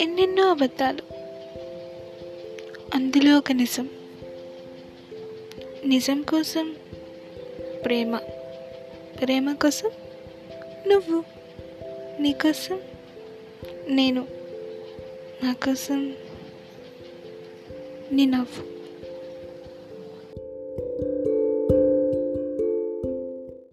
ఎన్నెన్నో అబద్ధాలు. అందులో ఒక నిజం. నిజం కోసం ప్రేమ. ప్రేమ కోసం నువ్వు. నీకోసం నేను. నా కోసం నీ నవ్వు.